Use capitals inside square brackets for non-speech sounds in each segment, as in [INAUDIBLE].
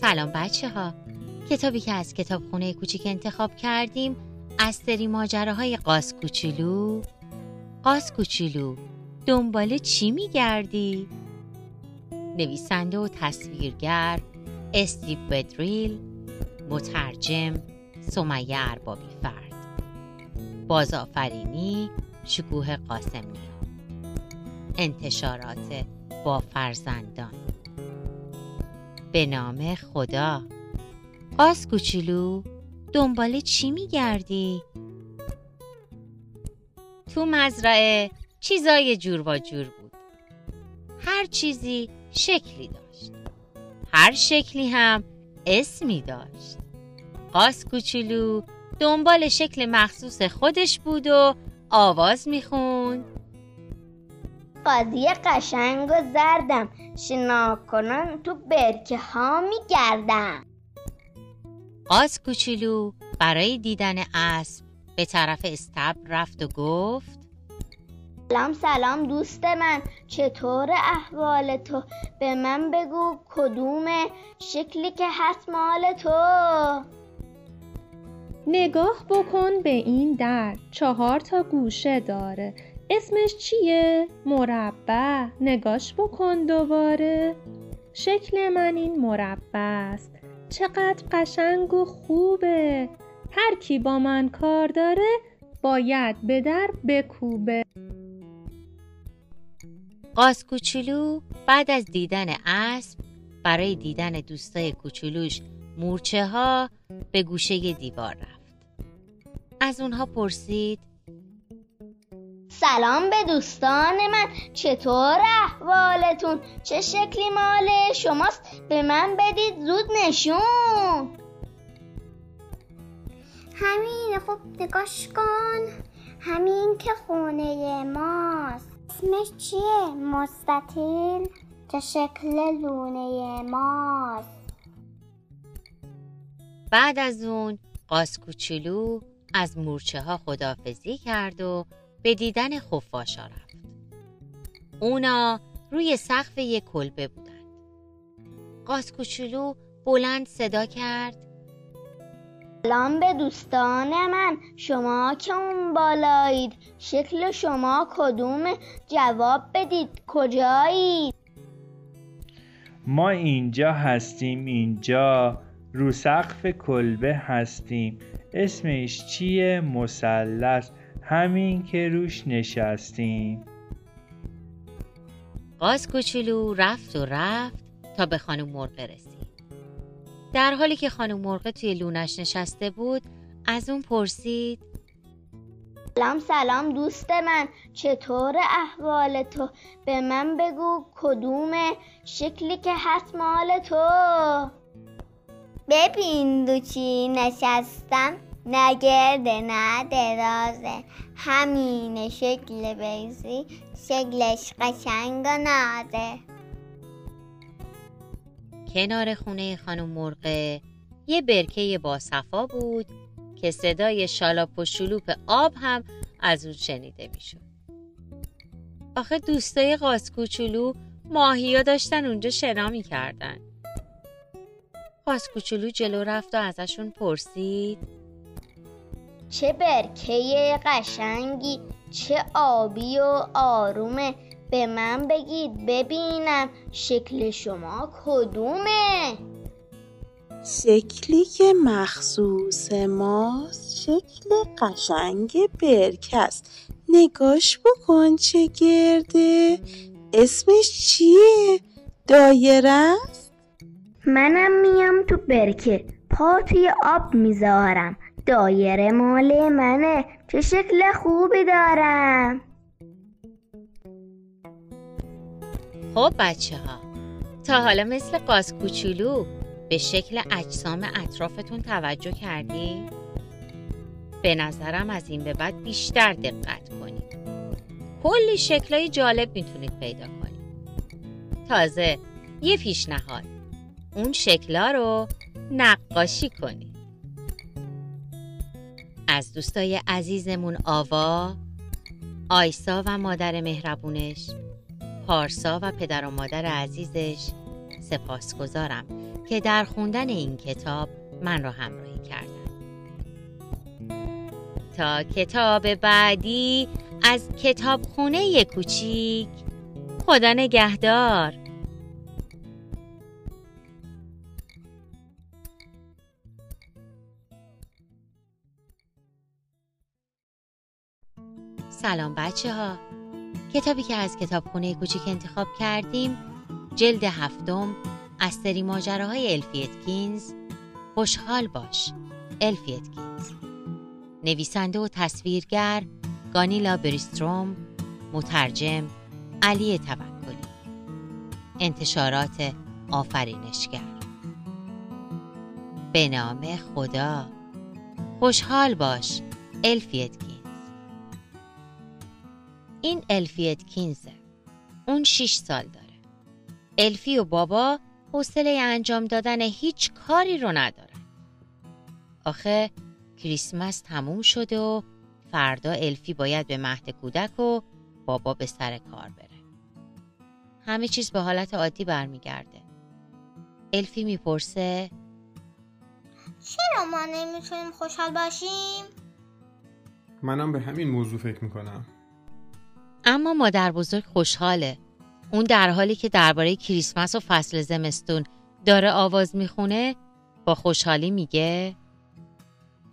سلام بچه ها کتابی که از کتابخونه کوچیک انتخاب کردیم از سری ماجراهای قاس کوچولو. قاس کوچولو دنبال چی میگردی؟ نویسنده و تصویرگر استیو بدریل مترجم سمیه اربابی فرد. بازآفرینی شکوه قاسمی انتشارات با فرزندان. به نام خدا. قاس کوچولو دنبال چی میگردی؟ تو مزرعه چیزای جور و جور بود. هر چیزی شکلی داشت. هر شکلی هم اسمی داشت. قاس کوچولو دنبال شکل مخصوص خودش بود و آواز می‌خوند. قاضی قشنگ و زردم. شنا کنن تو برکه ها میگردم قاس کوچولو برای دیدن اسب به طرف استبل رفت و گفت سلام سلام دوست من. چطور احوال تو؟ به من بگو کدوم شکلی که هست مال تو. نگاه بکن به این در. چهار تا گوشه داره. اسمش چیه؟ مربع. نگاش بکن دوباره. شکل من این مربع است. چقدر قشنگ و خوبه. هر کی با من کار داره باید به در بکوبه. قاس کوچولو بعد از دیدن اسب برای دیدن دوستای کوچولوش مورچه ها به گوشه دیوار رفت. از اونها پرسید سلام به دوستان من. چطور احوالتون؟ چه شکلی مال شماست؟ به من بدید زود نشون. همین خوب نگاش کن. همین که خونه ماست. اسمش چیه؟ مستطیل. چه شکل لونه ماست؟ بعد از اون قاس کوچولو از مورچه ها خدافزی کرد و به دیدن خفاشا رفت. اونا روی سقف یک کلبه بودند. قاس کوچولو بلند صدا کرد. سلام به دوستان من. شما که اون بالایید. شکل شما کدوم؟ جواب بدید. کجایید؟ ما اینجا هستیم. اینجا رو سقف کلبه هستیم. اسمش چیه؟ مثلث. همین که روش نشستیم. قاز کوچولو رفت و رفت تا به خانم مرغ رسید در حالی که خانم مرغ توی لونش نشسته بود از اون پرسید سلام سلام دوست من. چطور احوال تو؟ به من بگو کدوم شکلی که هست مال تو. ببین دوچی نشستم نگرده نه درازه همین شکل بیزی شکلش قشنگ و نازه کنار خونه خانم مرغه یه برکه با صفا بود که صدای شالاپ و شلوپ آب هم از اون شنیده می‌شد. آخه دوستای قاس کوچولو ماهیا داشتن اونجا شنا می‌کردن. قاس کوچولو جلو رفت و ازشون پرسید چه برکه قشنگی چه آبی و آرومه. به من بگید ببینم شکل شما کدومه. شکلی که مخصوص ماست شکل قشنگ برکه است. نگاش بکن چه گرده. اسمش چیه؟ دایره است؟ منم میام تو برکه. پا توی آب می‌ذارم. دایره مال منه. چه شکل خوبی دارم. خب بچه ها تا حالا مثل قاس کوچولو به شکل اجسام اطرافتون توجه کردی؟ به نظرم از این به بعد بیشتر دقت کنید کلی شکلای جالب می‌تونید پیدا کنید تازه یه پیشنهاد. اون شکلا رو نقاشی کنید از دوستای عزیزمون آوا آیسا و مادر مهربونش پارسا و پدر و مادر عزیزش سپاسگزارم که در خوندن این کتاب من را همراهی کردن. تا کتاب بعدی از کتابخونه کوچیک خدا نگهدار. سلام بچه ها کتابی که از کتابخونه کوچیک انتخاب کردیم جلد هفتم از سری ماجراهای الفی اتکینز خوشحال باش. الفی اتکینز. نویسنده و تصویرگر گانیلا بریستروم مترجم علی توکلی. انتشارات آفرینشگر. به نام خدا. خوشحال باش. الفی اتکینز. این الفی اتکینزه. اون 6 سال داره. الفی و بابا حوصله انجام دادن هیچ کاری رو ندارن. آخه کریسمس تموم شده و فردا الفی باید به مهد کودک و بابا به سر کار بره. همه چیز به حالت عادی برمیگرده. الفی می‌پرسه چرا ما نمی‌تونیم خوشحال باشیم؟ منم به همین موضوع فکر می‌کنم. اما مادر بزرگ خوشحاله اون در حالی که درباره کریسمس و فصل زمستون داره آواز می‌خونه با خوشحالی میگه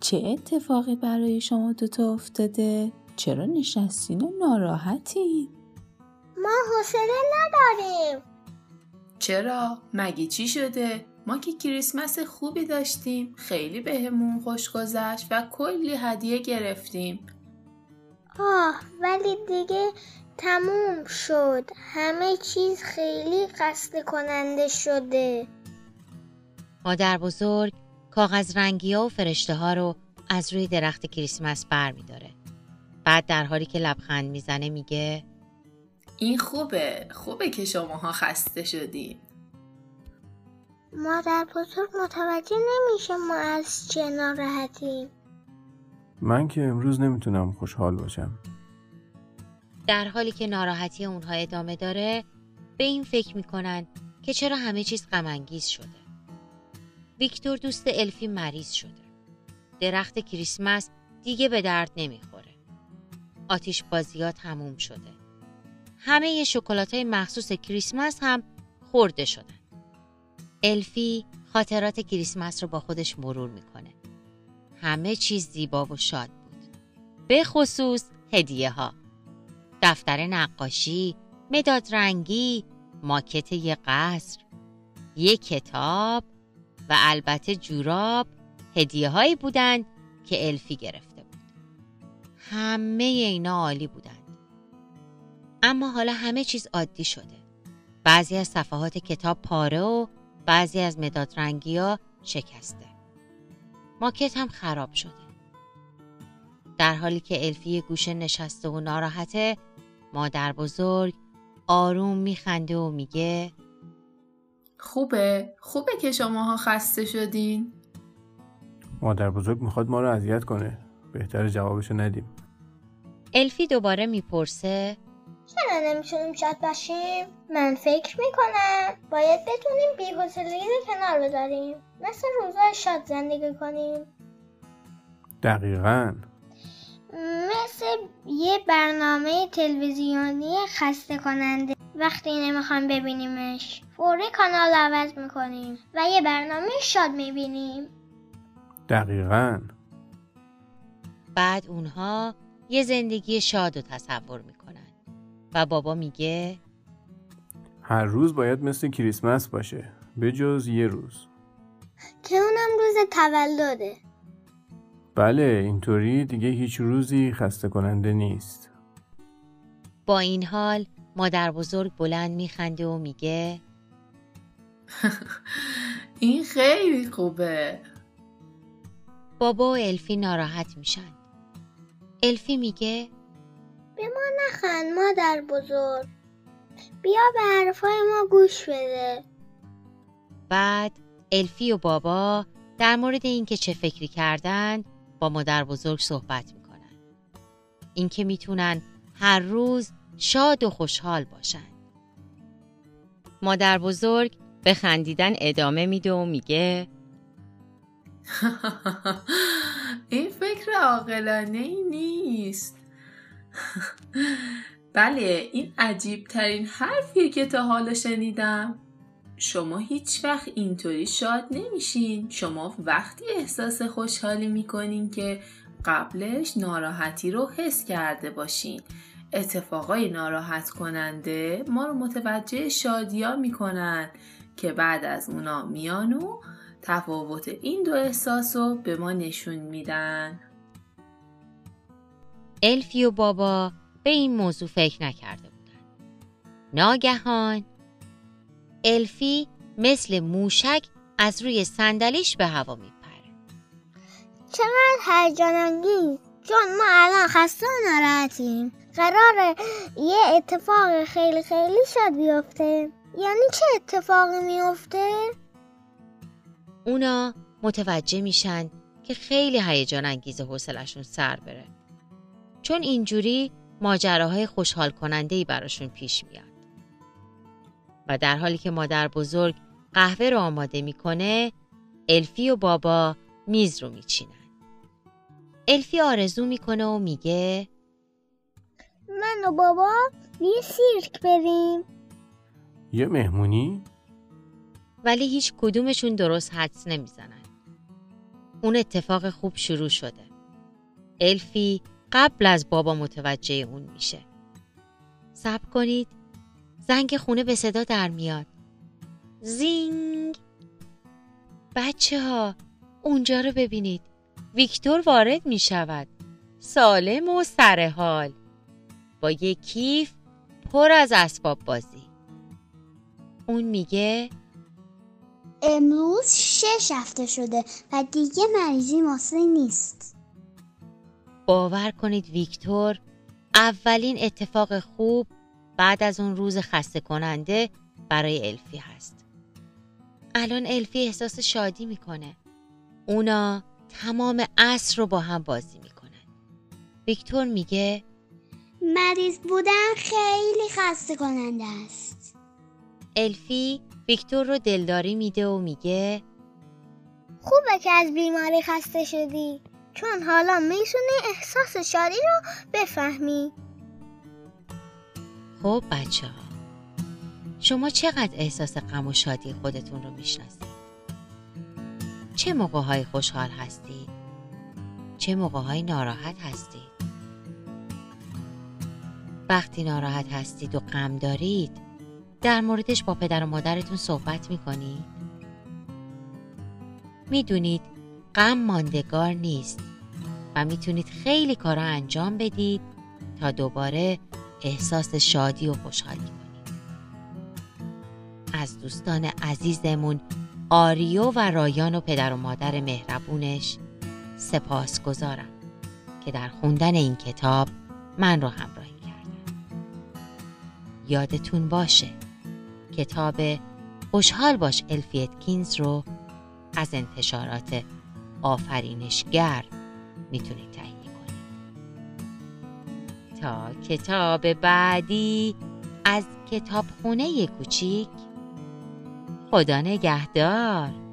چه اتفاقی برای شما دوتا افتاده؟ چرا نشستین و ناراحتی؟ ما حوصله نداریم چرا؟ مگه چی شده؟ ما که کریسمس خوبی داشتیم خیلی بهمون خوش گذشت و کلی هدیه گرفتیم آه ولی دیگه تموم شد. همه چیز خیلی خسته کننده شده. مادر بزرگ کاغذ رنگی ها و فرشته ها رو از روی درخت کریسمس بر می داره. بعد در حالی که لبخند می‌زنه میگه این خوبه. خوبه که شماها خسته شدین. مادر بزرگ متوجه نمیشه ما از چه ناراحتیم. من که امروز نمی‌تونم خوشحال باشم در حالی که ناراحتی اونها ادامه داره به این فکر می‌کنن که چرا همه چیز غمانگیز شده. ویکتور دوست الفی مریض شده. درخت کریسمس دیگه به درد نمی‌خوره. آتیش بازیات تموم شده. همه شکلات های مخصوص کریسمس هم خورده شدن. الفی خاطرات کریسمس رو با خودش مرور می‌کنه. همه چیز زیبا و شاد بود. به خصوص هدیه ها. دفتر نقاشی، مداد رنگی، ماکت یه قصر، یه کتاب و البته جوراب هدیه هایی بودند که الفی گرفته بود. همه اینا عالی بودند. اما حالا همه چیز عادی شده. بعضی از صفحات کتاب پاره و بعضی از مداد رنگی ها شکسته. ماکت هم خراب شده. در حالی که الفی گوشه نشسته و ناراحته مادر بزرگ آروم میخنده و میگه خوبه خوبه که شماها خسته شدین مادر بزرگ می‌خواد ما رو اذیت کنه بهتر جوابشو ندیم الفی دوباره می‌پرسه چرا نمی‌تونیم شاد باشیم؟ من فکر می‌کنم باید بتونیم بی‌حوصلگی رو کنار بذاریم. مثل روزای شاد زندگی کنیم. دقیقا. مثل یه برنامه تلویزیونی خسته کننده وقتی نمی‌خوام ببینیمش. فوری کانال عوض می‌کنیم و یه برنامه شاد می‌بینیم. دقیقا. بعد اونها یه زندگی شاد رو تصور می‌کنن. و بابا میگه هر روز باید مثل کریسمس باشه به جز یه روز. که اونم روز تولده. بله اینطوری دیگه هیچ روزی خسته کننده نیست. با این حال مادر بزرگ بلند میخنده و میگه [LAUGHS] این خیلی خوبه. بابا و الفی ناراحت میشن. الفی میگه به ما نخند مادر بزرگ. بیا به حرفای ما گوش بده. بعد الفی و بابا در مورد اینکه چه فکری کردن با مادر بزرگ صحبت می‌کنن. اینکه می‌تونن هر روز شاد و خوشحال باشن. مادر بزرگ به خندیدن ادامه میده و میگه [LAUGHS] این فکر عاقلانه ای نیست. [LAUGHS] بله این عجیب ترین حرفیه که تا حالا شنیدم. شما هیچ وقت اینطوری شاد نمیشین. شما وقتی احساس خوشحالی می‌کنین که قبلش ناراحتی رو حس کرده باشین. اتفاقای ناراحت کننده ما رو متوجه شادیا می‌کنن که بعد از اونا میان و تفاوت این دو احساس رو به ما نشون میدن. الفی و بابا به این موضوع فکر نکرده بودن. ناگهان الفی مثل موشک از روی صندلیش به هوا میپره. چقدر هیجان انگیز. چون ما الان خسته و ناراحتیم. قراره یه اتفاق خیلی خیلی شاد بیفته. یعنی چه اتفاقی میفته؟ اونا متوجه میشن که خیلی هیجان انگیز حوصلشون سر بره. چون اینجوری ماجراهای خوشحال کننده ای براشون پیش میاد. و در حالی که مادر بزرگ قهوه رو آماده می‌کنه الفی و بابا میز رو میچینن. الفی آرزو می‌کنه و میگه من و بابا یه سیرک بریم. یه مهمونی؟ ولی هیچ کدومشون درست حدس نمی‌زنن. اون اتفاق خوب شروع شده. الفی قبل از بابا متوجه اون میشه. صبر کنید. زنگ خونه به صدا در میاد. زینگ. بچه ها اونجا رو ببینید. ویکتور وارد می شود سالم و سرحال. با یک کیف پر از اسباب بازی. اون میگه امروز شش هفته شده و دیگه مریضی ماسه نیست. باور کنید ویکتور اولین اتفاق خوب بعد از اون روز خسته کننده برای الفی هست. الان الفی احساس شادی می‌کنه. اونا تمام عصر رو با هم بازی می‌کنن. ویکتور میگه مریض بودن خیلی خسته کننده است. الفی ویکتور رو دلداری میده و میگه خوبه که از بیماری خسته شدی. چون حالا می‌تونی احساس شادی رو بفهمی خب بچه ها شما چقدر احساس غم و شادی خودتون رو می‌شناسید؟ چه موقع های خوشحال هستید؟ چه موقع های ناراحت هستید؟ وقتی ناراحت هستید و غم دارید در موردش با پدر و مادرتون صحبت می‌کنید؟ می‌دونید غم ماندگار نیست و می‌تونید خیلی کارا انجام بدید تا دوباره احساس شادی و خوشحالی کنید. از دوستان عزیزمون آریو و رایان و پدر و مادر مهربونش سپاس گذارم که در خوندن این کتاب من رو همراهی کردن. یادتون باشه کتاب خوشحال باش الفیتکینز رو از انتشارات آفرینشگر می‌تونید تهیه کنید تا کتاب بعدی از کتابخونه کوچیک خدا نگهدار.